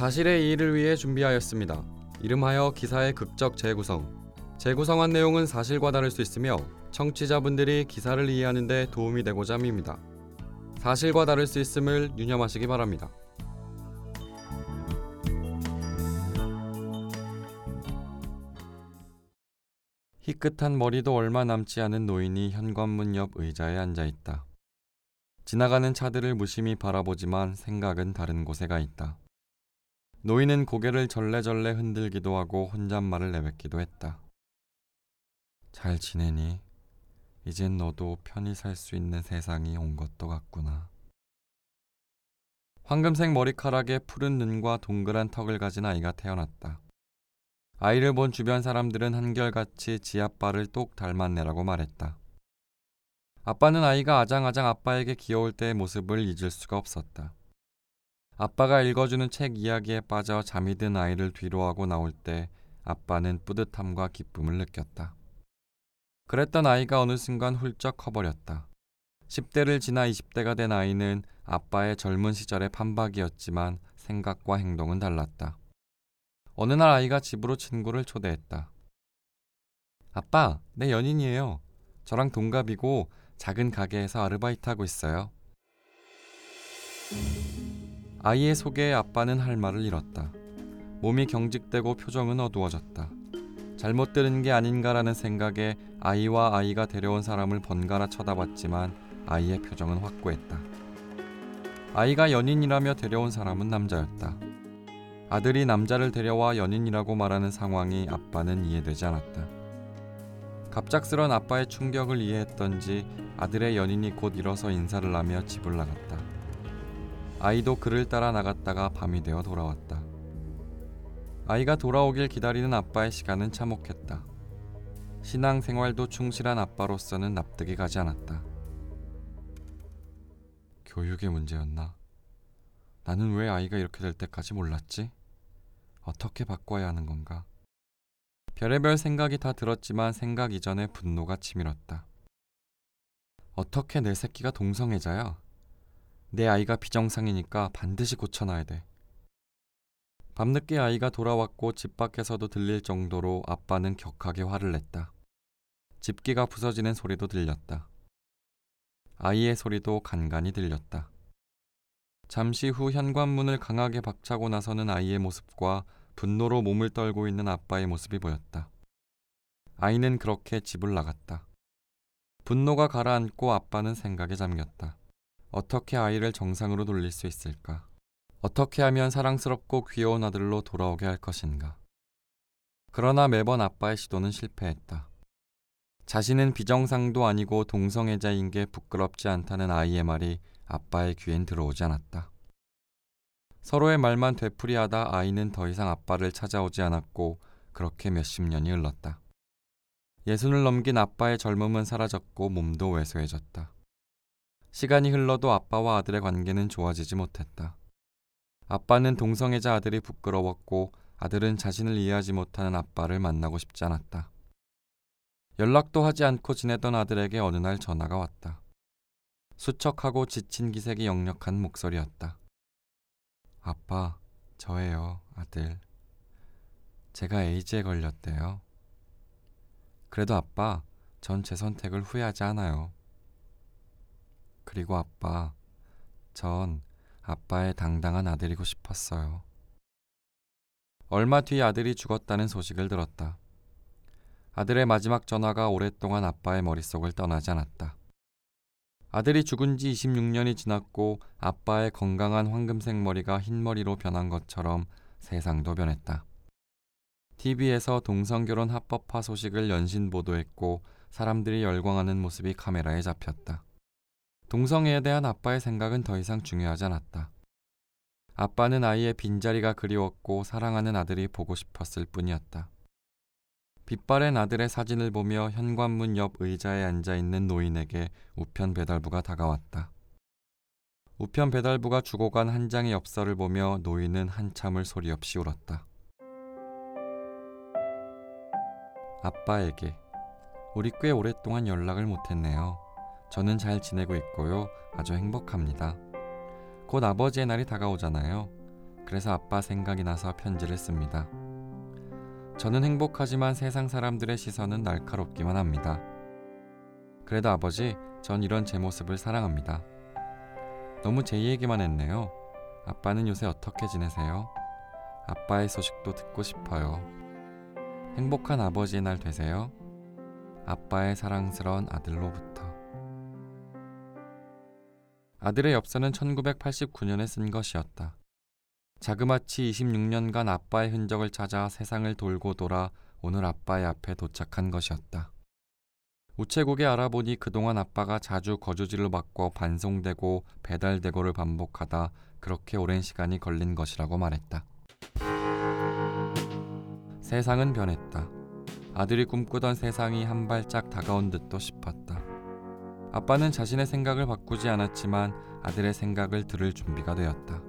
사실의 이의를 위해 준비하였습니다. 이름하여 기사의 극적 재구성. 재구성한 내용은 사실과 다를 수 있으며 청취자분들이 기사를 이해하는 데 도움이 되고자 합니다. 사실과 다를 수 있음을 유념하시기 바랍니다. 희끗한 머리도 얼마 남지 않은 노인이 현관문 옆 의자에 앉아 있다. 지나가는 차들을 무심히 바라보지만 생각은 다른 곳에 가 있다. 노인은 고개를 절레절레 흔들기도 하고 혼잣말을 내뱉기도 했다. 잘 지내니? 이젠 너도 편히 살 수 있는 세상이 온 것도 같구나. 황금색 머리카락에 푸른 눈과 동그란 턱을 가진 아이가 태어났다. 아이를 본 주변 사람들은 한결같이 지 아빠를 똑 닮았네라고 말했다. 아빠는 아이가 아장아장 아빠에게 귀여울 때의 모습을 잊을 수가 없었다. 아빠가 읽어주는 책 이야기에 빠져 잠이 든 아이를 뒤로하고 나올 때 아빠는 뿌듯함과 기쁨을 느꼈다. 그랬던 아이가 어느 순간 훌쩍 커버렸다. 10대를 지나 20대가 된 아이는 아빠의 젊은 시절의 판박이었지만 생각과 행동은 달랐다. 어느 날 아이가 집으로 친구를 초대했다. 아빠, 내 연인이에요. 저랑 동갑이고 작은 가게에서 아르바이트하고 있어요. 아이의 소개에 아빠는 할 말을 잃었다. 몸이 경직되고 표정은 어두워졌다. 잘못 들은 게 아닌가라는 생각에 아이와 아이가 데려온 사람을 번갈아 쳐다봤지만 아이의 표정은 확고했다. 아이가 연인이라며 데려온 사람은 남자였다. 아들이 남자를 데려와 연인이라고 말하는 상황이 아빠는 이해되지 않았다. 갑작스런 아빠의 충격을 이해했던지 아들의 연인이 곧 일어서 인사를 하며 집을 나갔다. 아이도 그를 따라 나갔다가 밤이 되어 돌아왔다. 아이가 돌아오길 기다리는 아빠의 시간은 참혹했다. 신앙 생활도 충실한 아빠로서는 납득이 가지 않았다. 교육의 문제였나? 나는 왜 아이가 이렇게 될 때까지 몰랐지? 어떻게 바꿔야 하는 건가? 별의별 생각이 다 들었지만 생각 이전에 분노가 치밀었다. 어떻게 내 새끼가 동성애자야? 내 아이가 비정상이니까 반드시 고쳐놔야 돼. 밤늦게 아이가 돌아왔고 집 밖에서도 들릴 정도로 아빠는 격하게 화를 냈다. 집기가 부서지는 소리도 들렸다. 아이의 소리도 간간히 들렸다. 잠시 후 현관문을 강하게 박차고 나서는 아이의 모습과 분노로 몸을 떨고 있는 아빠의 모습이 보였다. 아이는 그렇게 집을 나갔다. 분노가 가라앉고 아빠는 생각에 잠겼다. 어떻게 아이를 정상으로 돌릴 수 있을까? 어떻게 하면 사랑스럽고 귀여운 아들로 돌아오게 할 것인가? 그러나 매번 아빠의 시도는 실패했다. 자신은 비정상도 아니고 동성애자인 게 부끄럽지 않다는 아이의 말이 아빠의 귀엔 들어오지 않았다. 서로의 말만 되풀이하다 아이는 더 이상 아빠를 찾아오지 않았고 그렇게 몇십 년이 흘렀다. 예순을 넘긴 아빠의 젊음은 사라졌고 몸도 왜소해졌다. 시간이 흘러도 아빠와 아들의 관계는 좋아지지 못했다. 아빠는 동성애자 아들이 부끄러웠고 아들은 자신을 이해하지 못하는 아빠를 만나고 싶지 않았다. 연락도 하지 않고 지내던 아들에게 어느 날 전화가 왔다. 수척하고 지친 기색이 역력한 목소리였다. 아빠, 저예요, 아들. 제가 에이즈에 걸렸대요. 그래도 아빠, 전 제 선택을 후회하지 않아요. 그리고 아빠, 전 아빠의 당당한 아들이고 싶었어요. 얼마 뒤 아들이 죽었다는 소식을 들었다. 아들의 마지막 전화가 오랫동안 아빠의 머릿속을 떠나지 않았다. 아들이 죽은 지 26년이 지났고 아빠의 건강한 황금색 머리가 흰머리로 변한 것처럼 세상도 변했다. TV에서 동성결혼 합법화 소식을 연신 보도했고 사람들이 열광하는 모습이 카메라에 잡혔다. 동성애에 대한 아빠의 생각은 더 이상 중요하지 않았다. 아빠는 아이의 빈자리가 그리웠고 사랑하는 아들이 보고 싶었을 뿐이었다. 빛바랜 아들의 사진을 보며 현관문 옆 의자에 앉아 있는 노인에게 우편 배달부가 다가왔다. 우편 배달부가 주고 간 한 장의 엽서를 보며 노인은 한참을 소리 없이 울었다. 아빠에게 우리 꽤 오랫동안 연락을 못했네요. 저는 잘 지내고 있고요. 아주 행복합니다. 곧 아버지의 날이 다가오잖아요. 그래서 아빠 생각이 나서 편지를 씁니다. 저는 행복하지만 세상 사람들의 시선은 날카롭기만 합니다. 그래도 아버지, 전 이런 제 모습을 사랑합니다. 너무 제 얘기만 했네요. 아빠는 요새 어떻게 지내세요? 아빠의 소식도 듣고 싶어요. 행복한 아버지의 날 되세요. 아빠의 사랑스러운 아들로부터. 아들의 엽서는 1989년에 쓴 것이었다. 자그마치 26년간 아빠의 흔적을 찾아 세상을 돌고 돌아 오늘 아빠의 앞에 도착한 것이었다. 우체국에 알아보니 그동안 아빠가 자주 거주지를 바꿔 반송되고 배달되고를 반복하다 그렇게 오랜 시간이 걸린 것이라고 말했다. 세상은 변했다. 아들이 꿈꾸던 세상이 한 발짝 다가온 듯도 싶었다. 아빠는 자신의 생각을 바꾸지 않았지만 아들의 생각을 들을 준비가 되었다.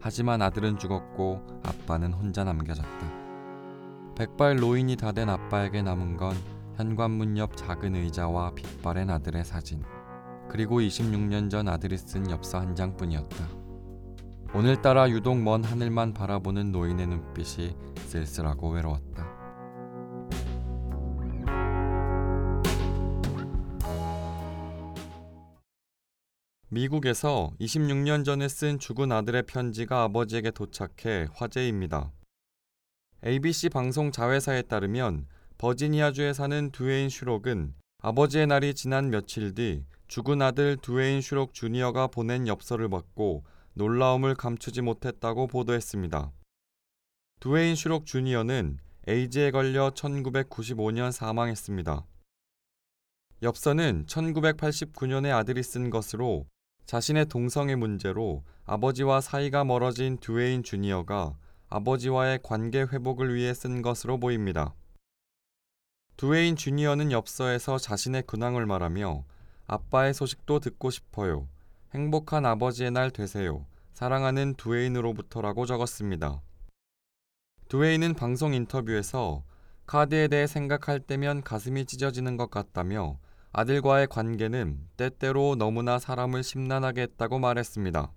하지만 아들은 죽었고 아빠는 혼자 남겨졌다. 백발 노인이 다 된 아빠에게 남은 건 현관문 옆 작은 의자와 빛바랜 아들의 사진, 그리고 26년 전 아들이 쓴 엽서 한 장뿐이었다. 오늘따라 유독 먼 하늘만 바라보는 노인의 눈빛이 쓸쓸하고 외로웠다. 미국에서 26년 전에 쓴 죽은 아들의 편지가 아버지에게 도착해 화제입니다. ABC 방송 자회사에 따르면 버지니아주에 사는 두웨인 슈록은 아버지의 날이 지난 며칠 뒤 죽은 아들 두웨인 슈록 주니어가 보낸 엽서를 받고 놀라움을 감추지 못했다고 보도했습니다. 두웨인 슈록 주니어는 에이즈에 걸려 1995년 사망했습니다. 엽서는 1989년에 아들이 쓴 것으로 자신의 동성애 문제로 아버지와 사이가 멀어진 두웨인 주니어가 아버지와의 관계 회복을 위해 쓴 것으로 보입니다. 두웨인 주니어는 엽서에서 자신의 근황을 말하며 아빠의 소식도 듣고 싶어요. 행복한 아버지의 날 되세요. 사랑하는 두웨인으로부터라고 적었습니다. 두웨인은 방송 인터뷰에서 카드에 대해 생각할 때면 가슴이 찢어지는 것 같다며 아들과의 관계는 때때로 너무나 사람을 심란하게 했다고 말했습니다.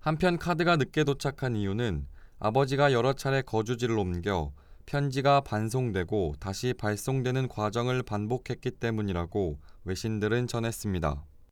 한편 카드가 늦게 도착한 이유는 아버지가 여러 차례 거주지를 옮겨 편지가 반송되고 다시 발송되는 과정을 반복했기 때문이라고 외신들은 전했습니다.